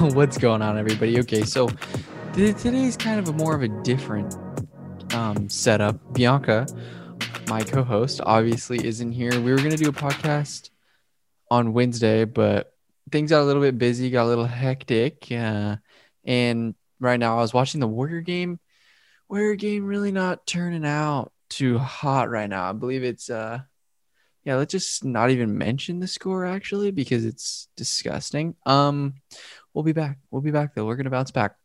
What's going on, everybody? Okay, so today's kind of a more of a different um, setup. Bianca, my co-host, obviously isn't here. We were gonna do a podcast on Wednesday, but things got a little bit busy, got a little hectic, uh, and right now I was watching the Warrior game. Warrior game really not turning out too hot right now. I believe it's uh yeah, let's just not even mention the score actually because it's disgusting. Um, we'll be back. We'll be back though. We're gonna bounce back.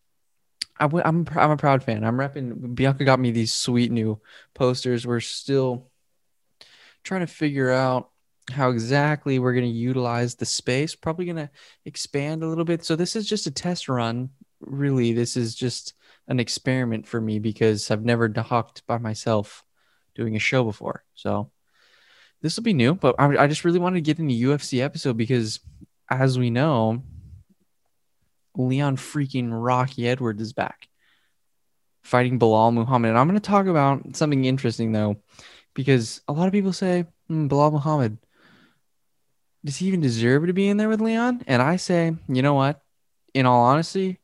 I w- I'm I'm a proud fan. I'm repping. Bianca got me these sweet new posters. We're still trying to figure out how exactly we're going to utilize the space. Probably going to expand a little bit. So this is just a test run. Really, this is just an experiment for me because I've never talked by myself doing a show before. So this will be new, but I, I just really wanted to get in the UFC episode because, as we know, Leon freaking Rocky Edwards is back fighting Belal Muhammad. And I'm going to talk about something interesting though, because a lot of people say mm, Belal Muhammad, does he even deserve to be in there with Leon? And I say, you know what? In all honesty,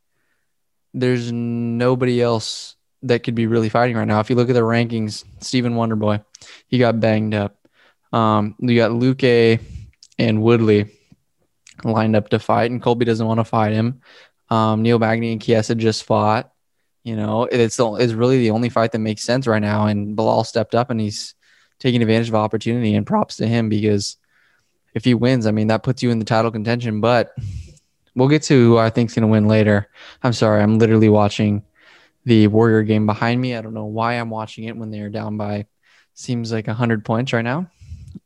there's nobody else that could be really fighting right now. If you look at the rankings, Stephen Wonderboy, he got banged up. Um, you got Luque and Woodley lined up to fight, and Colby doesn't want to fight him. Um, Neil Magny and Chiesa just fought. You know, it's the, it's really the only fight that makes sense right now. And Belal stepped up and he's taking advantage of opportunity. And props to him because if he wins, I mean that puts you in the title contention. But we'll get to who I think's going to win later. I'm sorry, I'm literally watching the Warrior game behind me. I don't know why I'm watching it when they are down by seems like 100 points right now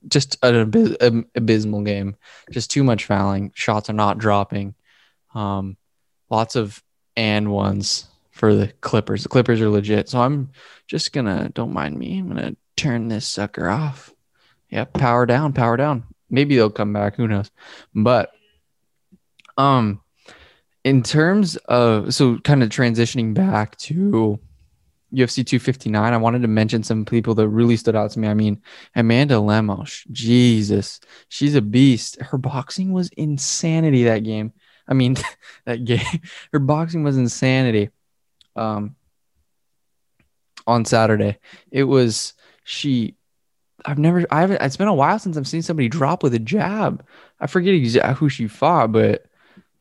just an abys- abysmal game. Just too much fouling. Shots are not dropping. Um, lots of and ones for the Clippers. The Clippers are legit. So I'm just gonna don't mind me. I'm gonna turn this sucker off. Yep, power down, power down. Maybe they'll come back. Who knows? But um, in terms of so kind of transitioning back to UFC 259, I wanted to mention some people that really stood out to me. I mean, Amanda Lemos, Jesus, she's a beast. Her boxing was insanity that game. I mean, that game, her boxing was insanity. Um, on Saturday, it was she. I've never, I haven't. It's been a while since I've seen somebody drop with a jab. I forget exactly who she fought, but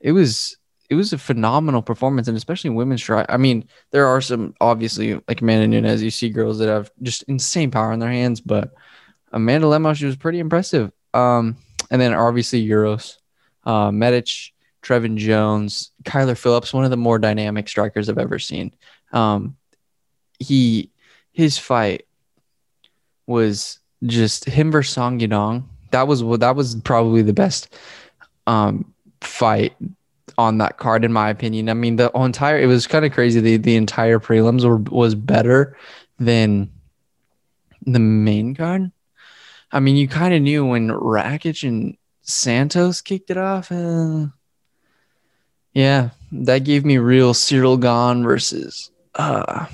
it was it was a phenomenal performance, and especially women's strike. I mean, there are some obviously like Amanda Nunes. You see girls that have just insane power in their hands, but Amanda Lemos she was pretty impressive. Um, and then obviously Euros, uh, Trevin Jones, Kyler Phillips, one of the more dynamic strikers I've ever seen. Um, he his fight was just him versus Song Yadong. That was that was probably the best um, fight on that card, in my opinion. I mean, the entire it was kind of crazy. The the entire prelims were was better than the main card. I mean, you kind of knew when Rakic and Santos kicked it off. Uh, yeah, that gave me real Ciryl Gane versus uh,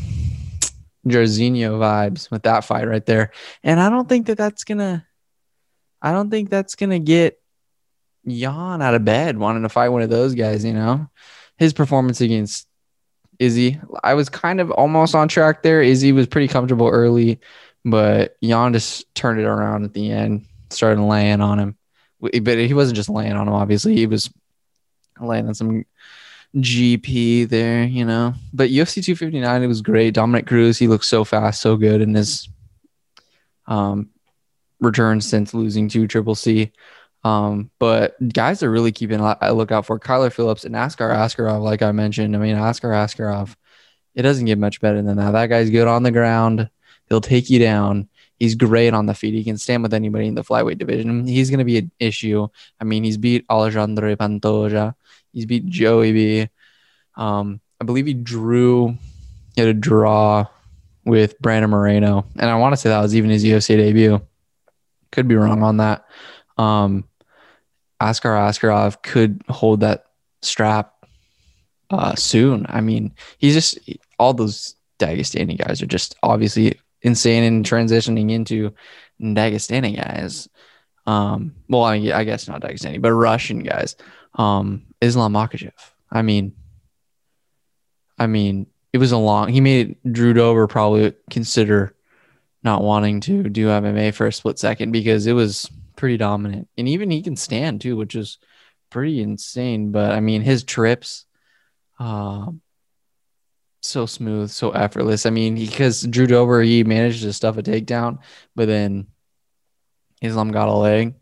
Jairzinho vibes with that fight right there. And I don't think that that's gonna. I don't think that's gonna get Jan out of bed wanting to fight one of those guys, you know? His performance against Izzy, I was kind of almost on track there. Izzy was pretty comfortable early, but Jan just turned it around at the end, started laying on him. But he wasn't just laying on him, obviously. He was laying on some GP there, you know. But UFC 259, it was great. Dominick Cruz, he looked so fast, so good in his um, return since losing to Triple C. Um, but guys are really keeping a lookout for Kyler Phillips and Askar Askarov, like I mentioned. I mean, Askar Askarov, it doesn't get much better than that. That guy's good on the ground. He'll take you down. He's great on the feet. He can stand with anybody in the flyweight division. He's going to be an issue. I mean, he's beat Alejandro Pantoja. He's beat Joey B. Um, I believe he drew, he had a draw with Brandon Moreno. And I want to say that was even his UFC debut. Could be wrong on that. Um, Askar Askarov could hold that strap uh, soon. I mean, he's just all those Dagestani guys are just obviously insane in transitioning into Dagestani guys. Um, well, I, I guess not Dagestani, but Russian guys. Um, Islam Makhachev. I mean, I mean, it was a long. He made Drew Dober probably consider not wanting to do MMA for a split second because it was pretty dominant, and even he can stand too, which is pretty insane. But I mean, his trips, uh, so smooth, so effortless. I mean, because Drew Dober he managed to stuff a takedown, but then Islam got a leg,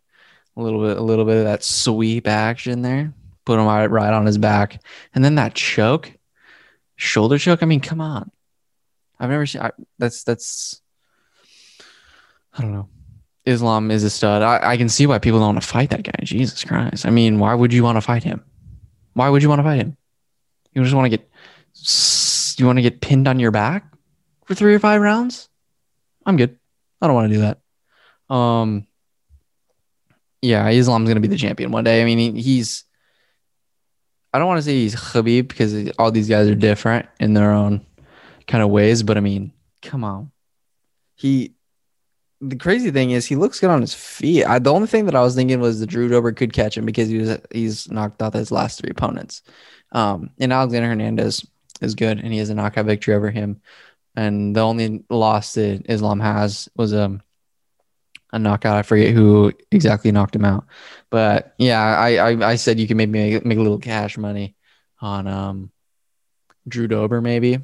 a little bit, a little bit of that sweep action there, put him right, right on his back, and then that choke, shoulder choke. I mean, come on, I've never seen. I, that's that's. I don't know. Islam is a stud. I, I can see why people don't want to fight that guy. Jesus Christ. I mean, why would you want to fight him? Why would you want to fight him? You just want to get you want to get pinned on your back for three or five rounds? I'm good. I don't want to do that. Um yeah, Islam's gonna be the champion one day. I mean, he, he's I don't want to say he's Khabib because all these guys are different in their own kind of ways, but I mean, come on. He the crazy thing is he looks good on his feet. I, the only thing that I was thinking was the Drew Dober could catch him because he was he's knocked out his last three opponents. Um, and Alexander Hernandez is good, and he has a knockout victory over him. And the only loss that Islam has was um, a knockout. I forget who exactly knocked him out, but yeah, I I, I said you can maybe make, make a little cash money on um, Drew Dober maybe,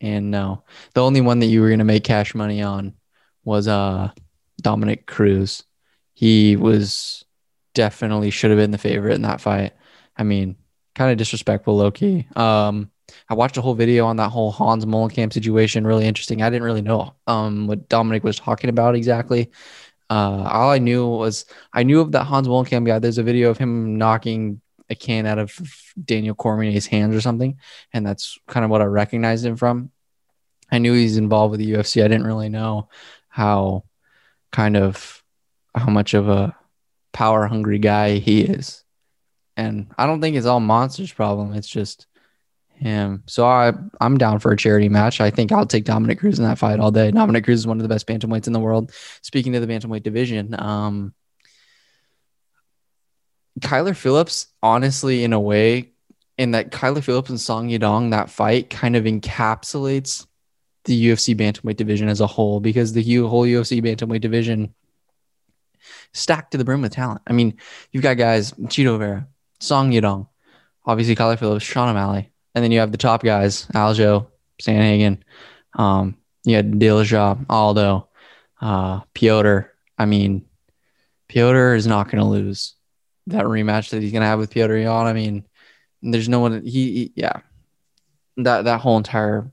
and no, the only one that you were gonna make cash money on was uh Dominick Cruz. He was definitely should have been the favorite in that fight. I mean, kind of disrespectful, low key. Um, I watched a whole video on that whole Hans Molenkamp situation. Really interesting. I didn't really know um what Dominic was talking about exactly. Uh, all I knew was I knew of that Hans Molenkamp guy. There's a video of him knocking a can out of Daniel Cormier's hands or something, and that's kind of what I recognized him from. I knew he's involved with the UFC. I didn't really know how kind of how much of a power hungry guy he is. And I don't think it's all Monster's problem. It's just him. So I I'm down for a charity match. I think I'll take Dominick Cruz in that fight all day. Dominick Cruz is one of the best bantamweights in the world. Speaking of the bantamweight division, um Kyler Phillips, honestly, in a way, in that Kyler Phillips and Song Yadong, that fight kind of encapsulates the UFC bantamweight division as a whole because the whole UFC bantamweight division stacked to the brim with talent. I mean, you've got guys Chito Vera, Song Yadong, obviously Kyler Phillips, Sean O'Malley, and then you have the top guys Aljo, Sandhagen, um, you had Dillashaw, Aldo, uh, Petr. I mean, Petr is not going to lose that rematch that he's going to have with Petr Yan. I mean, there's no one. He, he yeah, that that whole entire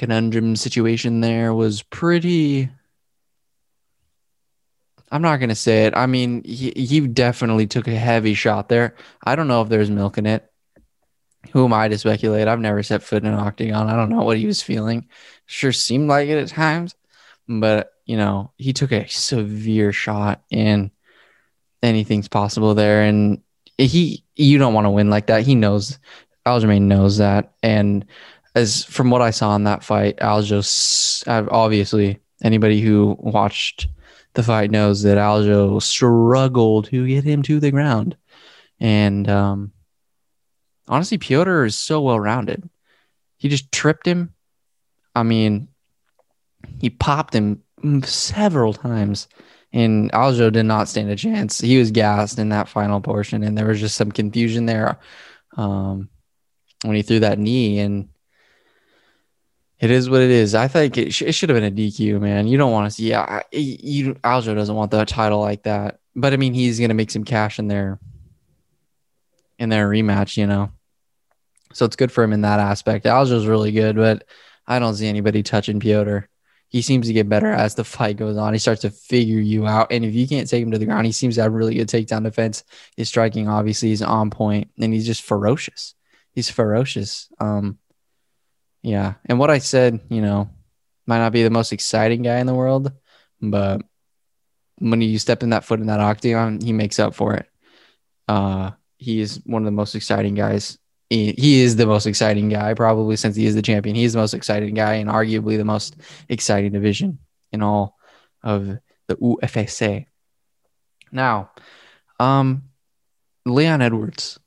conundrum situation there was pretty I'm not gonna say it. I mean, he he definitely took a heavy shot there. I don't know if there's milk in it. Who am I to speculate? I've never set foot in an octagon. I don't know what he was feeling. Sure seemed like it at times, but you know, he took a severe shot and anything's possible there. And he you don't want to win like that. He knows Aljamain knows that. And as from what I saw in that fight, Aljo obviously anybody who watched the fight knows that Aljo struggled to get him to the ground, and um, honestly, Petr is so well rounded. He just tripped him. I mean, he popped him several times, and Aljo did not stand a chance. He was gassed in that final portion, and there was just some confusion there um, when he threw that knee and it is what it is. I think it, sh- it should have been a DQ, man. You don't want to see. Yeah, you Aljo doesn't want the title like that. But I mean, he's gonna make some cash in there in their rematch, you know. So it's good for him in that aspect. Aljo's really good, but I don't see anybody touching Petr. He seems to get better as the fight goes on. He starts to figure you out, and if you can't take him to the ground, he seems to have really good takedown defense. His striking obviously is on point, and he's just ferocious. He's ferocious. Um, yeah. And what I said, you know, might not be the most exciting guy in the world, but when you step in that foot in that octagon, he makes up for it. Uh, he is one of the most exciting guys. He, is the most exciting guy, probably since he is the champion. He's the most exciting guy and arguably the most exciting division in all of the UFC. Now, um, Leon Edwards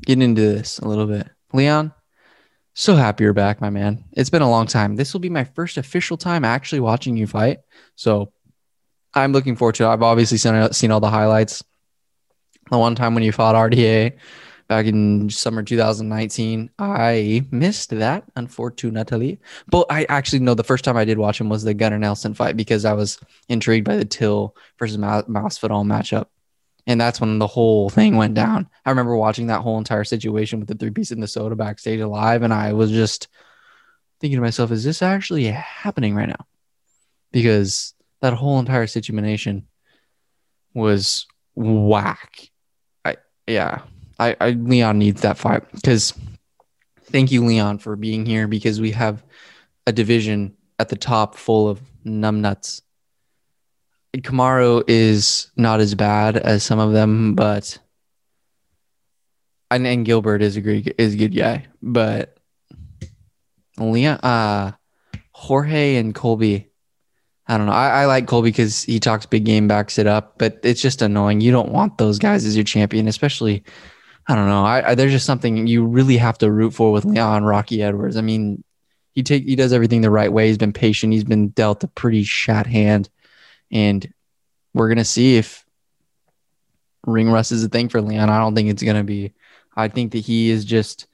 getting into this a little bit. Leon, so happy you're back, my man. It's been a long time. This will be my first official time actually watching you fight. So I'm looking forward to it. I've obviously seen, uh, seen all the highlights. The one time when you fought RDA back in summer 2019, I missed that, unfortunately. But I actually know the first time I did watch him was the Gunnar Nelson fight because I was intrigued by the Till versus Masvidal matchup. And that's when the whole thing went down. I remember watching that whole entire situation with the three piece in the soda backstage alive, and I was just thinking to myself, is this actually happening right now? Because that whole entire situation was whack. I yeah. I, I Leon needs that fight because thank you, Leon, for being here because we have a division at the top full of numbnuts Kamaru is not as bad as some of them, but and, and Gilbert is a great is a good guy, but Leon, uh, Jorge and Colby. I don't know. I, I like Colby because he talks big game, backs it up, but it's just annoying. You don't want those guys as your champion, especially. I don't know. I, I there's just something you really have to root for with Leon Rocky Edwards. I mean, he take he does everything the right way. He's been patient. He's been dealt a pretty shat hand and we're gonna see if ring rust is a thing for Leon. I don't think it's gonna be. I think that he is just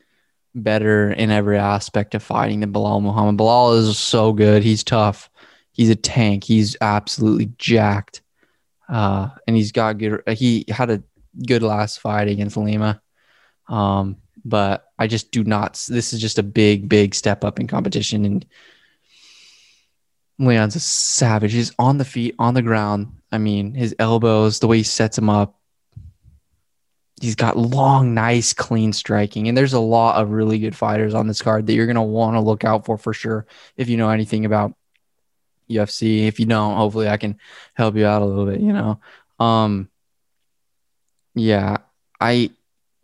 better in every aspect of fighting than Belal Muhammad. Belal is so good. He's tough. He's a tank. He's absolutely jacked. Uh, and he's got good. He had a good last fight against Lima. Um, but I just do not. This is just a big, big step up in competition, and Leon's a savage. He's on the feet, on the ground. I mean, his elbows, the way he sets him up. He's got long, nice, clean striking. And there's a lot of really good fighters on this card that you're going to want to look out for for sure if you know anything about UFC. If you don't, hopefully I can help you out a little bit, you know. Um yeah, I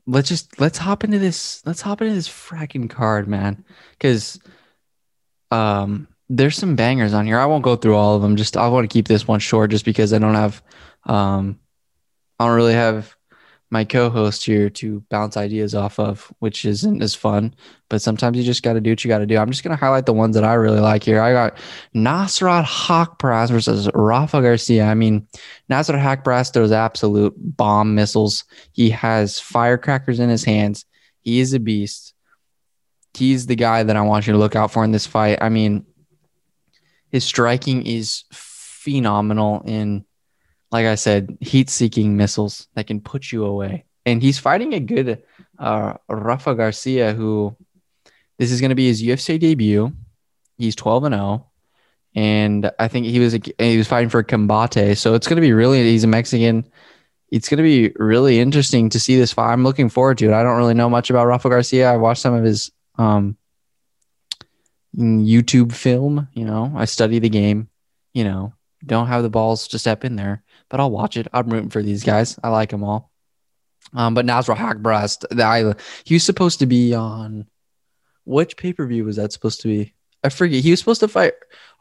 let's just let's hop into this let's hop into this fracking card, man. Cuz um there's some bangers on here. I won't go through all of them. Just I want to keep this one short, just because I don't have, um, I don't really have my co-host here to bounce ideas off of, which isn't as fun. But sometimes you just got to do what you got to do. I'm just gonna highlight the ones that I really like here. I got Nasrat Haqparast versus Rafa Garcia. I mean, Nasrat Haqparast throws absolute bomb missiles. He has firecrackers in his hands. He is a beast. He's the guy that I want you to look out for in this fight. I mean, his striking is phenomenal in, like I said, heat seeking missiles that can put you away. And he's fighting a good uh, Rafa Garcia, who this is going to be his UFC debut. He's 12 and 0. And I think he was he was fighting for Combate. So it's going to be really, he's a Mexican. It's going to be really interesting to see this fight. I'm looking forward to it. I don't really know much about Rafa Garcia. I watched some of his um, YouTube film. You know, I study the game. You know, don't have the balls to step in there, but I'll watch it. I'm rooting for these guys. I like them all. Um, but Nasrat Haqparast, I he was supposed to be on which pay per view was that supposed to be? I forget. He was supposed to fight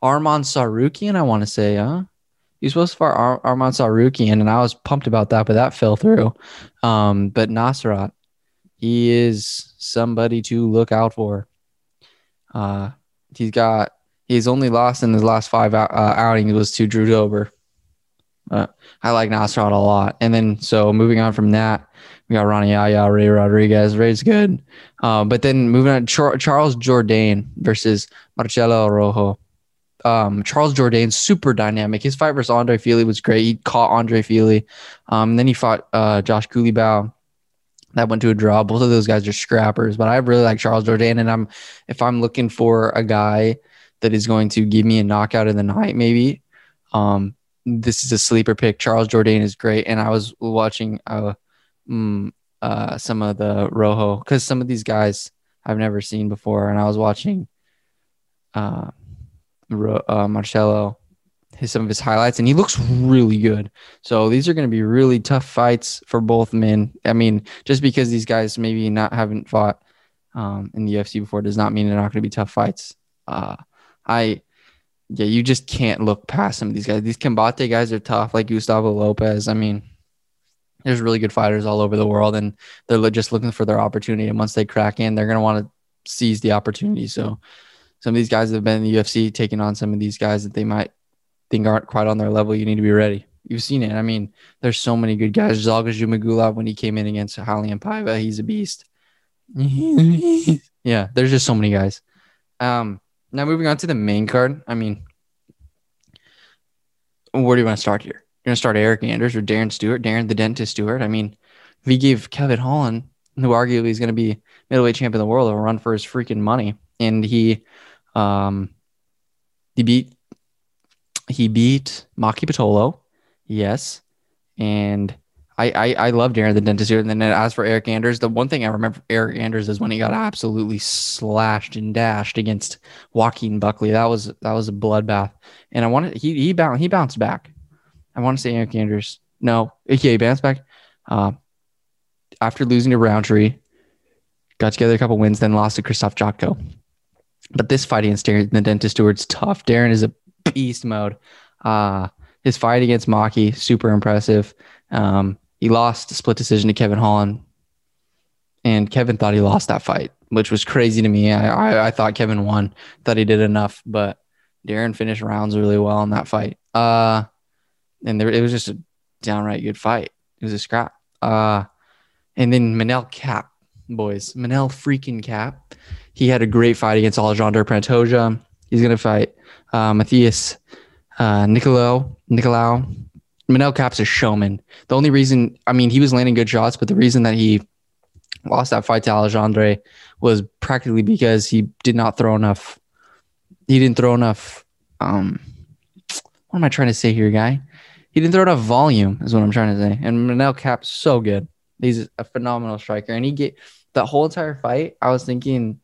Arman Tsarukyan. I want to say, huh? He was supposed to fight Ar- Arman Tsarukyan, and I was pumped about that, but that fell through. Um, but Nasrat, he is somebody to look out for. Uh, he's got he's only lost in his last five uh, outings was to Drew Dober. Uh, I like Nasrat a lot. And then so moving on from that, we got Rani Yahya, Ray Rodriguez. Ray's good. Uh, but then moving on, Char- Charles Jourdain versus Marcelo Rojo. Um, Charles Jourdain, super dynamic. His fight versus Andre Fili was great. He caught Andre Fili. Um, then he fought uh, Josh Culibao that went to a draw. Both of those guys are scrappers, but I really like Charles Jourdain. And I'm if I'm looking for a guy that is going to give me a knockout in the night, maybe um, this is a sleeper pick. Charles Jourdain is great, and I was watching uh, mm, uh, some of the Rojo because some of these guys I've never seen before, and I was watching uh, uh Marcelo his some of his highlights, and he looks really good. So these are going to be really tough fights for both men. I mean, just because these guys maybe not haven't fought um, in the UFC before does not mean they're not going to be tough fights. Uh, I, yeah, you just can't look past some of these guys. These combate guys are tough, like Gustavo Lopez. I mean, there's really good fighters all over the world, and they're just looking for their opportunity. And once they crack in, they're gonna want to seize the opportunity. So some of these guys have been in the UFC taking on some of these guys that they might think aren't quite on their level. You need to be ready. You've seen it. I mean, there's so many good guys. Zhalgas Zhumagulov when he came in against Raulian Paiva, he's a beast. yeah, there's just so many guys. Um, now moving on to the main card. I mean, where do you want to start here? You're gonna start Eryk Anders or Darren Stewart, Darren the Dentist Stewart. I mean, if gave Kevin Holland, who arguably is gonna be middleweight champion of the world, a run for his freaking money, and he, um, he beat he beat Maki Pitolo, yes, and I, I, I love Darren the dentist here. And then as for Eryk Anders, the one thing I remember Eryk Anders is when he got absolutely slashed and dashed against Joaquin Buckley. That was that was a bloodbath. And I wanted he he bounced he bounced back. I want to say Eryk Anders. No, yeah, bounced back. Uh, after losing to Rountree, got together a couple wins, then lost to Krzysztof Jotko. But this fight against Darren the dentist Stewart's tough. Darren is a beast mode. Uh his fight against Maki, super impressive. Um, he lost split decision to Kevin Holland, and Kevin thought he lost that fight, which was crazy to me. I, I, I thought Kevin won, thought he did enough, but Darren finished rounds really well in that fight. Uh, and there, it was just a downright good fight. It was a scrap. Uh, and then Manel Kape, boys, Manel freaking Kape. He had a great fight against Alexander Pantoja. He's gonna fight uh, Matheus uh, Nicolau. Nicolau Manel Kape's a showman. The only reason, I mean, he was landing good shots, but the reason that he lost that fight to Alexandre was practically because he did not throw enough. He didn't throw enough. Um, what am I trying to say here, guy? He didn't throw enough volume, is what I'm trying to say. And Manel Kape's so good. He's a phenomenal striker, and he get that whole entire fight. I was thinking,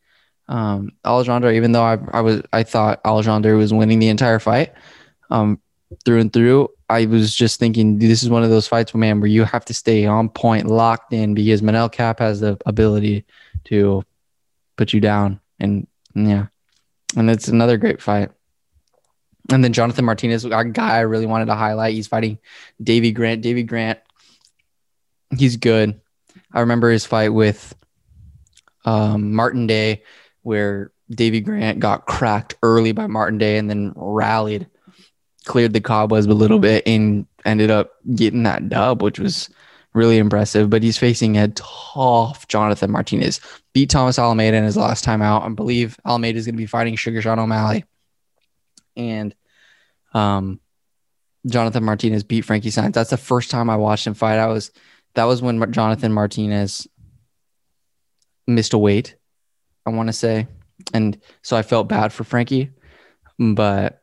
um, Alexandre, even though I, I was, I thought Alexandre was winning the entire fight, um, through and through. I was just thinking this is one of those fights, man, where you have to stay on point, locked in, because Manel Kape has the ability to put you down, and yeah, and it's another great fight. And then Jonathan Martinez, a guy I really wanted to highlight. He's fighting Davy Grant. Davy Grant, he's good. I remember his fight with um, Martin Day, where Davy Grant got cracked early by Martin Day and then rallied cleared the cobwebs a little bit and ended up getting that dub, which was really impressive. But he's facing a tough Jonathan Martinez. Beat Thomas Almeida in his last time out. I believe Almeida is going to be fighting Sugar Sean O'Malley. And um, Jonathan Martinez beat Frankie Saenz. That's the first time I watched him fight. I was that was when Jonathan Martinez missed a weight, I want to say. And so I felt bad for Frankie. But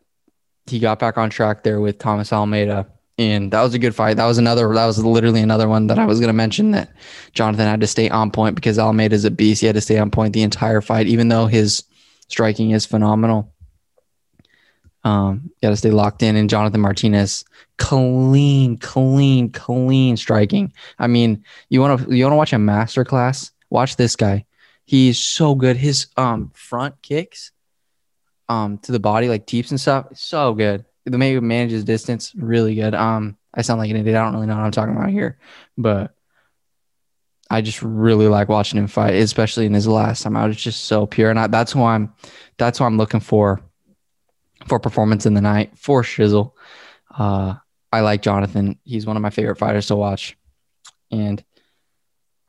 he got back on track there with Thomas Almeida. And that was a good fight. That was another, that was literally another one that I was going to mention that Jonathan had to stay on point because Almeida is a beast. He had to stay on point the entire fight, even though his striking is phenomenal. Um, got to stay locked in. And Jonathan Martinez, clean, clean, clean striking. I mean, you want to you want to watch a master class? Watch this guy. He's so good. His um front kicks um to the body like teeps and stuff. So good. The way he manages distance, really good. Um, I sound like an idiot. I don't really know what I'm talking about here, but I just really like watching him fight, especially in his last time out. It's just so pure, and I, that's why I'm that's why I'm looking for for performance in the night for Shizzle. Uh, I like Jonathan. He's one of my favorite fighters to watch, and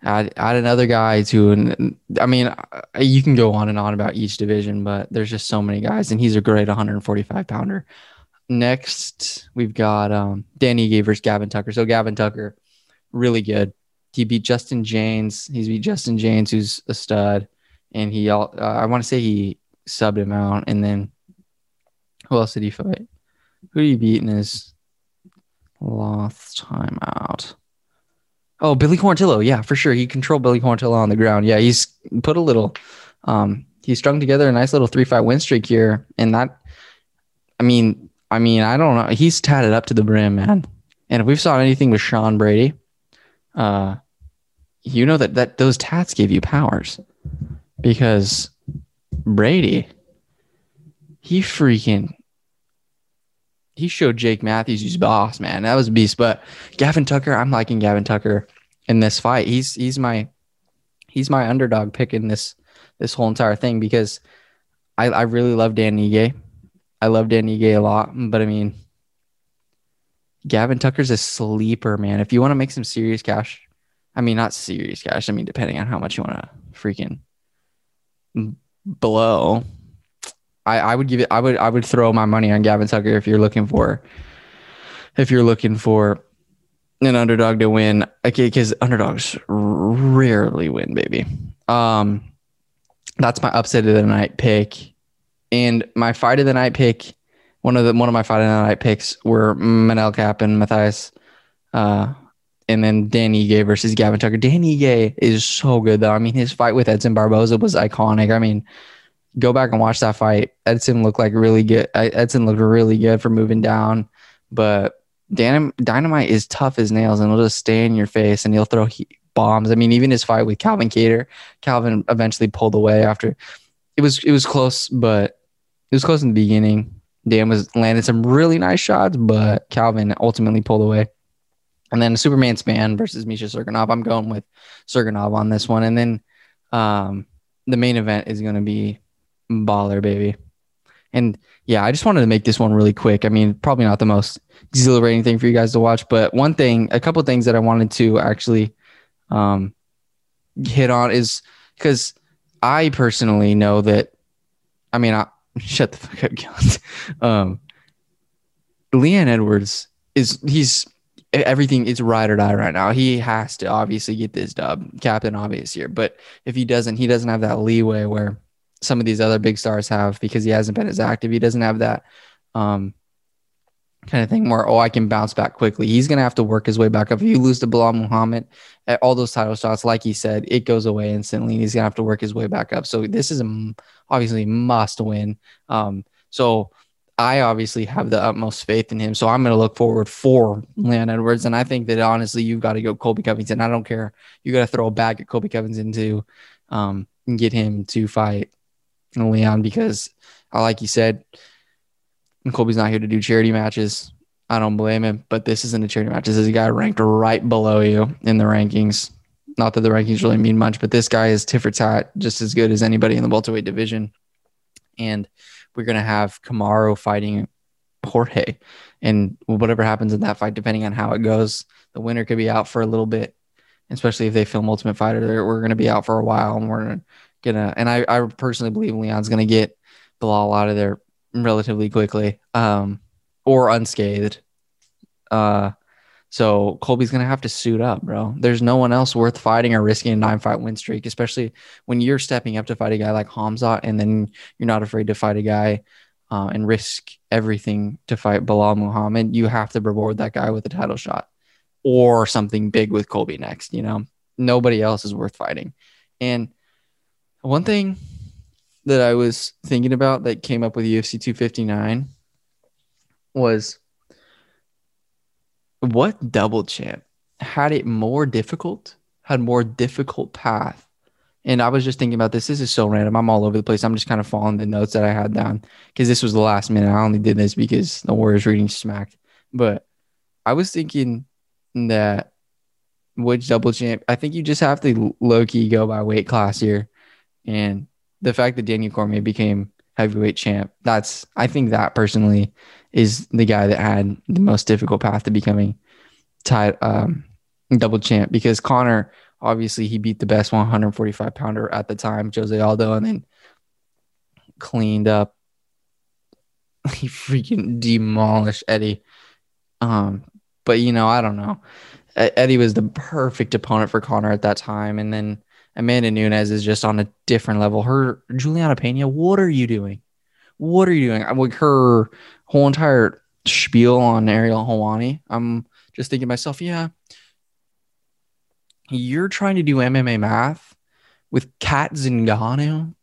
add, add another guy to and I mean you can go on and on about each division, but there's just so many guys, and he's a great 145 pounder. Next, we've got um, Danny Gavers, Gavin Tucker. So Gavin Tucker, really good. He beat Justin Jaynes. He's beat Justin Jaynes, who's a stud, and he uh, I want to say he subbed him out, and then who else did he fight? Who did he beat in his last time out? Oh, Billy Quarantillo. Yeah, for sure. He controlled Billy Quarantillo on the ground. Yeah, he's put a little, um, he strung together a nice little three fight win streak here. And that, I mean, I mean, I don't know. He's tatted up to the brim, man. And if we've saw anything with Sean Brady, uh, you know that that those tats gave you powers because Brady, he freaking he showed Jake Matthews he's boss, man. That was a beast. But Gavin Tucker, I'm liking Gavin Tucker in this fight. He's he's my he's my underdog pick in this this whole entire thing because I, I really love Dan Ige. I love Dan Ige a lot, but I mean Gavin Tucker's a sleeper, man. If you want to make some serious cash, I mean not serious cash, I mean depending on how much you want to freaking blow. I, I would give it I would I would throw my money on Gavin Tucker if you're looking for if you're looking for an underdog to win. Okay, because underdogs rarely win, baby. Um that's my upset of the night pick. And my fight of the night pick, one of the one of my fight of the night picks were Manel Kape and Matheus. Uh and then Dan Ige versus Gavin Tucker. Dan Ige is so good though. I mean, his fight with Edson Barboza was iconic. I mean, go back and watch that fight. Edson looked like really good. Edson looked really good for moving down, but Dynamite is tough as nails and he'll just stay in your face and he'll throw bombs. I mean, even his fight with Calvin Kattar, Calvin eventually pulled away after it was it was close, but it was close in the beginning. Dan was landed some really nice shots, but Calvin ultimately pulled away. And then Superman Spann versus Misha Cirkunov. I'm going with Cirkunov on this one. And then um, the main event is going to be Baller, baby. And yeah, I just wanted to make this one really quick. I mean, probably not the most exhilarating thing for you guys to watch, but one thing, a couple things that I wanted to actually um, hit on is because I personally know that. I mean, I, shut the fuck up, um, Leon Edwards is he's everything is ride or die right now. He has to obviously get this dub, captain obvious here. But if he doesn't, he doesn't have that leeway where some of these other big stars have because he hasn't been as active. He doesn't have that um, kind of thing where oh I can bounce back quickly. He's gonna have to work his way back up. If you lose to Belal Muhammad, at all those title shots, like he said, it goes away instantly. He's gonna have to work his way back up. So this is a obviously must win. Um, so I obviously have the utmost faith in him. So I'm going to look forward for Leon Edwards. And I think that honestly, you've got to go Colby Covington. I don't care. You got to throw a bag at Colby Covington to um, get him to fight Leon because, like you said, Colby's not here to do charity matches. I don't blame him, but this isn't a charity match. This is a guy ranked right below you in the rankings. Not that the rankings really mean much, but this guy is tit for tat, just as good as anybody in the welterweight division. And we're going to have Kamaru fighting Jorge. And whatever happens in that fight, depending on how it goes, the winner could be out for a little bit, especially if they film Ultimate Fighter. We're going to be out for a while and we're to, and I, I personally believe Leon's to get Belal out of there relatively quickly um, or unscathed. Uh, so Colby's gonna have to suit up, bro. There's no one else worth fighting or risking a nine fight win streak, especially when you're stepping up to fight a guy like Hamza, and then you're not afraid to fight a guy uh, and risk everything to fight Belal Muhammad. You have to reward that guy with a title shot or something big with Colby next. You know, nobody else is worth fighting. And one thing that I was thinking about that came up with UFC 259 was what double champ had it more difficult, had more difficult path? And I was just thinking about this. This is so random. I'm all over the place. I'm just kind of following the notes that I had down because this was the last minute. I only did this because the Warriors reading smacked. But I was thinking that which double champ, I think you just have to low key go by weight class here. And the fact that Daniel Cormier became heavyweight champ, that's, I think that personally is the guy that had the most difficult path to becoming tied um, double champ because Conor, obviously he beat the best 145 pounder at the time, Jose Aldo, and then cleaned up. He freaking demolished Eddie. Um, but you know, I don't know. Eddie was the perfect opponent for Conor at that time, and then Amanda Nunes is just on a different level. Her Juliana Pena, what are you doing? What are you doing? Like her whole entire spiel on Ariel Helwani, I'm just thinking to myself, yeah, you're trying to do MMA math with Cat Zingano.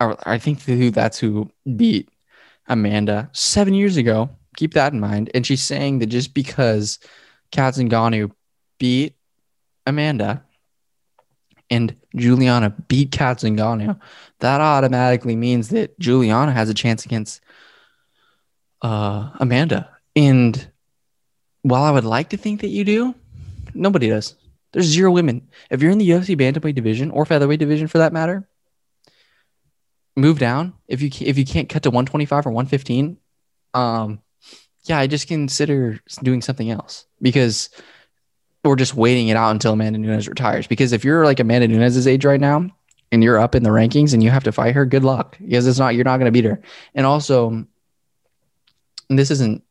I think that's who beat Amanda seven years ago. Keep that in mind. And she's saying that just because Cat Zingano beat Amanda and Juliana beat Cat that automatically means that Juliana has a chance against uh, Amanda. And while I would like to think that you do, nobody does. There's zero women. If you're in the UFC bantamweight division or featherweight division for that matter, move down. If you if you can't cut to 125 or 115, um, yeah, I just consider doing something else because we're just waiting it out until Amanda Nunes retires. Because if you're like Amanda Nunes' age right now and you're up in the rankings and you have to fight her, good luck because it's not you're not going to beat her. And also, this isn't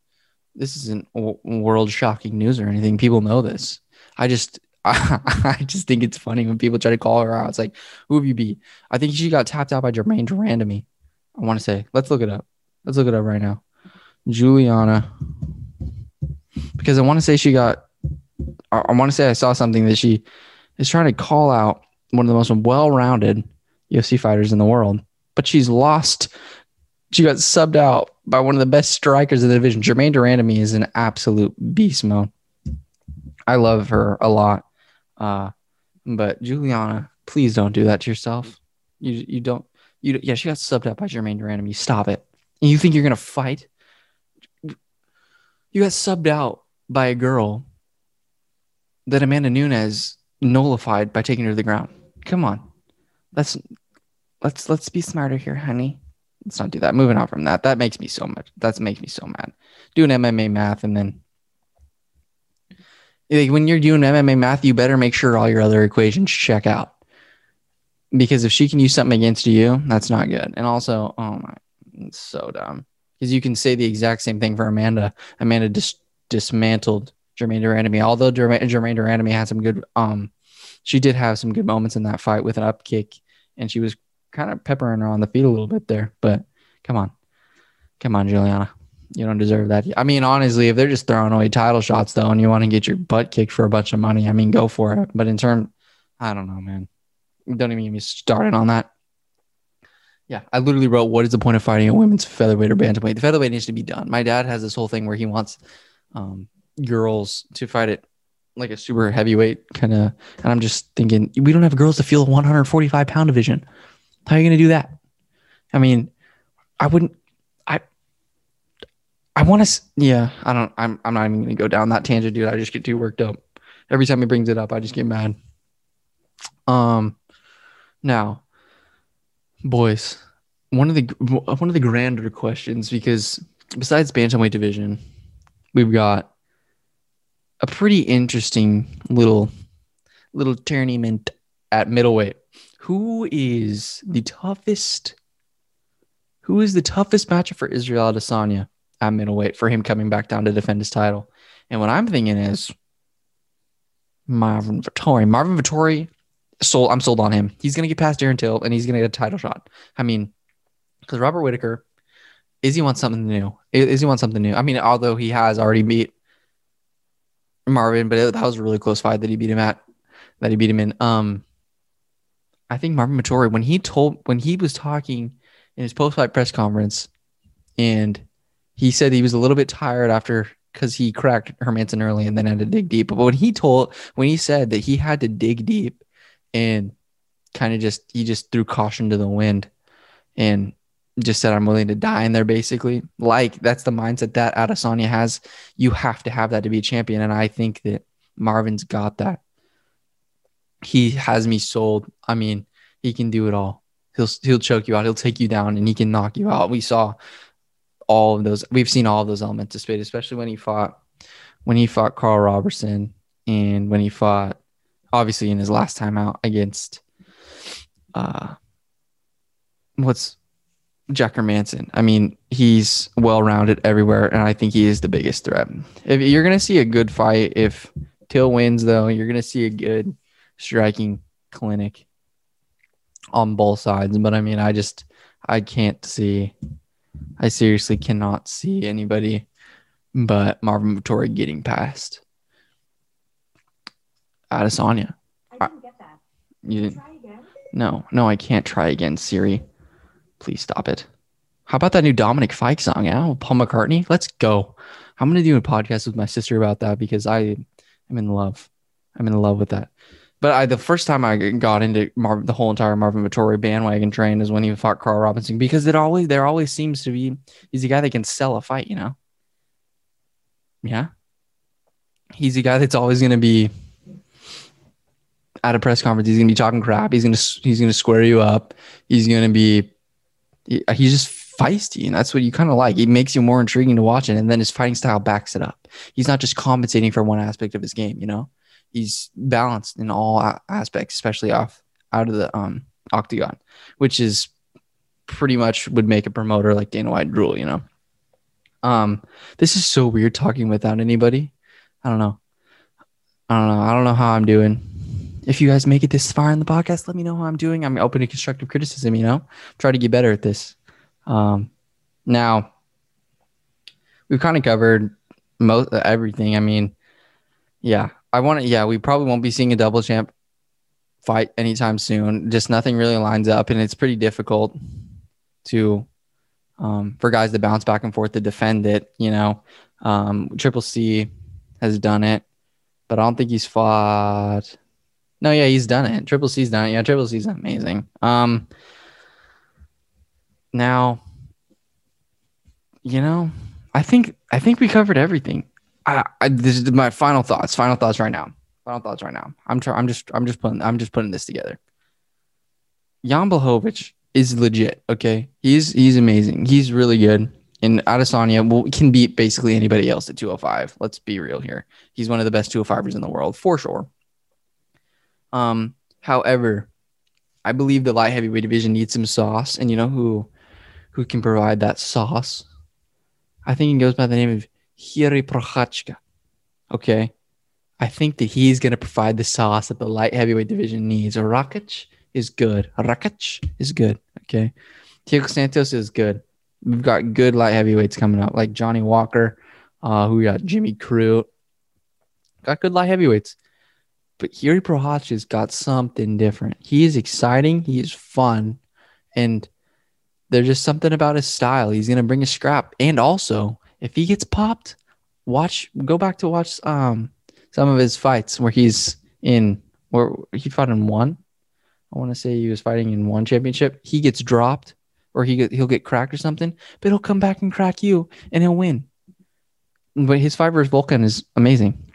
this isn't world shocking news or anything. People know this. I just I, just think it's funny when people try to call her out. It's like, who have you beat? I think she got tapped out by Germaine de Randamie. I want to say, let's look it up. Let's look it up right now. Juliana, because I want to say she got. I, I want to say I saw something that she is trying to call out one of the most well-rounded UFC fighters in the world, but she's lost. She got subbed out by one of the best strikers in the division. Germaine de Randamie is an absolute beast mode. I love her a lot. Uh, but Juliana, please don't do that to yourself. You you don't you yeah, she got subbed out by Germaine. You stop it. You think you're gonna fight? You got subbed out by a girl that Amanda Nunes nullified by taking her to the ground. Come on. Let's let's let's be smarter here, honey. Let's not do that. Moving on from that. That makes me so much. That makes me so mad. Doing MMA math and then like when you're doing MMA math, you better make sure all your other equations check out. Because if she can use something against you, that's not good. And also, oh my, it's so dumb. Because you can say the exact same thing for Amanda. Amanda dis- dismantled Germaine de Randamie. Although de Randamie had some good, um, she did have some good moments in that fight with an up kick, and she was kind of peppering her on the feet a little bit there. But come on, come on, Juliana. You don't deserve that. I mean, honestly, if they're just throwing away title shots though, and you want to get your butt kicked for a bunch of money, I mean, go for it. But in terms, I don't know, man. Don't even get me started on that. Yeah, I literally wrote, "What is the point of fighting a women's featherweight or bantamweight? The featherweight needs to be done." My dad has this whole thing where he wants um, girls to fight it like a super heavyweight kind of, and I'm just thinking, we don't have girls to feel a 145 pound division. How are you going to do that? I mean, I wouldn't. I I want to. Yeah, I don't. I'm. I'm not even gonna go down that tangent, dude. I just get too worked up. Every time he brings it up, I just get mad. Um, now, boys, one of the one of the grander questions because besides bantamweight division, we've got a pretty interesting little little tournament at middleweight. Who is the toughest? Who is the toughest matchup for Israel Adesanya? at middleweight for him coming back down to defend his title. And what I'm thinking is Marvin Vettori. Marvin Vettori, sold. I'm sold on him. He's gonna get past Darren Till and he's gonna get a title shot. I mean, because Robert Whitaker, is he wants something new? Is he wants something new? I mean, although he has already beat Marvin, but it, that was a really close fight that he beat him at. That he beat him in. Um, I think Marvin Vettori when he told when he was talking in his post fight press conference, and he said he was a little bit tired after because he cracked Hermansson early and then had to dig deep. But when he told, when he said that he had to dig deep and kind of just, he just threw caution to the wind and just said, I'm willing to die in there, basically. Like that's the mindset that Adesanya has. You have to have that to be a champion. And I think that Marvin's got that. He has me sold. I mean, he can do it all. He'll he'll choke you out. He'll take you down and he can knock you out. We saw all of those. We've seen all of those elements displayed, especially when he fought when he fought Karl Roberson and when he fought obviously in his last time out against uh what's Jack Manson. I mean, he's well rounded everywhere, and I think he is the biggest threat. If you're gonna see a good fight, if Till wins, though, you're gonna see a good striking clinic on both sides. But I mean, I just I can't see I seriously cannot see anybody but Marvin Vettori getting past Adesanya. I didn't get that. You didn't? No, no, I can't try again, Siri. Please stop it. How about that new Dominic Fike song? Yeah, Paul McCartney. Let's go. I'm gonna do a podcast with my sister about that because I am in love. I'm in love with that. But I, the first time I got into Mar- the whole entire Marvin Vettori bandwagon train is when he fought Karl Roberson because it always there always seems to be he's a guy that can sell a fight, you know. Yeah, he's a guy that's always going to be at a press conference. He's going to be talking crap. He's going to he's going to square you up. He's going to be he's just feisty, and that's what you kind of like. It makes you more intriguing to watch it, and then his fighting style backs it up. He's not just compensating for one aspect of his game, you know he's balanced in all aspects, especially off out of the um octagon, which is pretty much would make a promoter like Dana White drool, you know. Um, this is so weird talking without anybody. I don't know. I don't know. I don't know how I'm doing. If you guys make it this far in the podcast, let me know how I'm doing. I'm open to constructive criticism, you know. Try to get better at this. Um, now we've kind of covered most everything. I mean, yeah, I want to. Yeah, we probably won't be seeing a double champ fight anytime soon. Just nothing really lines up, and it's pretty difficult to um, for guys to bounce back and forth to defend it. You know, um, Triple C has done it, but I don't think he's fought. No, yeah, he's done it. Triple C's done it. Yeah, Triple C's amazing. Um, now, you know, I think I think we covered everything. I, I, this is my final thoughts. Final thoughts right now. Final thoughts right now. I'm trying. I'm just. I'm just putting. I'm just putting this together. Jan Blachowicz is legit. Okay, he's he's amazing. He's really good. And Adesanya will, can beat basically anybody else at 205. Let's be real here. He's one of the best 205ers in the world for sure. Um, however, I believe the light heavyweight division needs some sauce, and you know who who can provide that sauce? I think he goes by the name of Jiri Prochazka. Okay. I think that he's going to provide the sauce that the light heavyweight division needs. Rakic is good. Rakic is good. Okay. Thiago Santos is good. We've got good light heavyweights coming up, like Johnny Walker, uh, who got Jimmy Crute. Got good light heavyweights. But Jiri Prochazka's got something different. He is exciting. He is fun. And there's just something about his style. He's to bring a scrap. And also, if he gets popped, watch go back to watch um some of his fights where he's in where he fought in one. I want to say he was fighting in one championship. He gets dropped or he get, he'll get cracked or something, but he'll come back and crack you and he'll win. But his fight versus Volkan is amazing.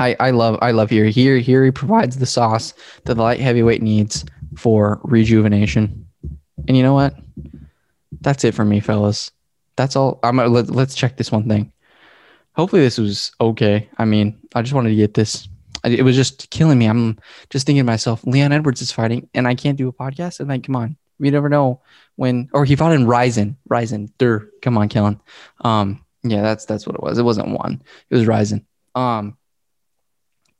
I, I love I love here. Here here he provides the sauce that the light heavyweight needs for rejuvenation. And you know what? That's it for me, fellas that's all. I'm let, let's check this one thing. Hopefully this was okay. I mean, I just wanted to get this. It was just killing me. I'm just thinking to myself, Leon Edwards is fighting, and I can't do a podcast. And like, come on, we never know when. Or he fought in Rizin, Rizin. Dur, come on, Kellen. Um, yeah, that's that's what it was. It wasn't one. It was Rizin. Um,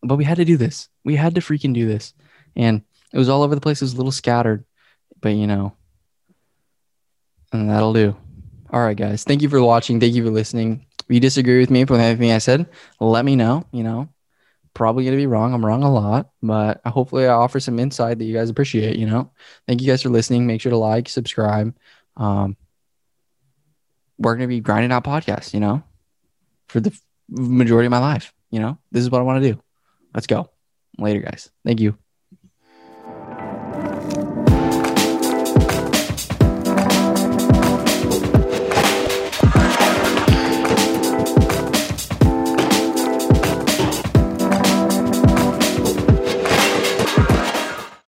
but we had to do this. We had to freaking do this, and it was all over the place. It was a little scattered, but you know, and that'll do. All right, guys. Thank you for watching. Thank you for listening. If you disagree with me with anything I said, let me know. You know, probably going to be wrong. I'm wrong a lot, but hopefully I offer some insight that you guys appreciate. You know, thank you guys for listening. Make sure to like, subscribe. Um, we're going to be grinding out podcasts, you know, for the majority of my life. You know, this is what I want to do. Let's go. Later, guys. Thank you.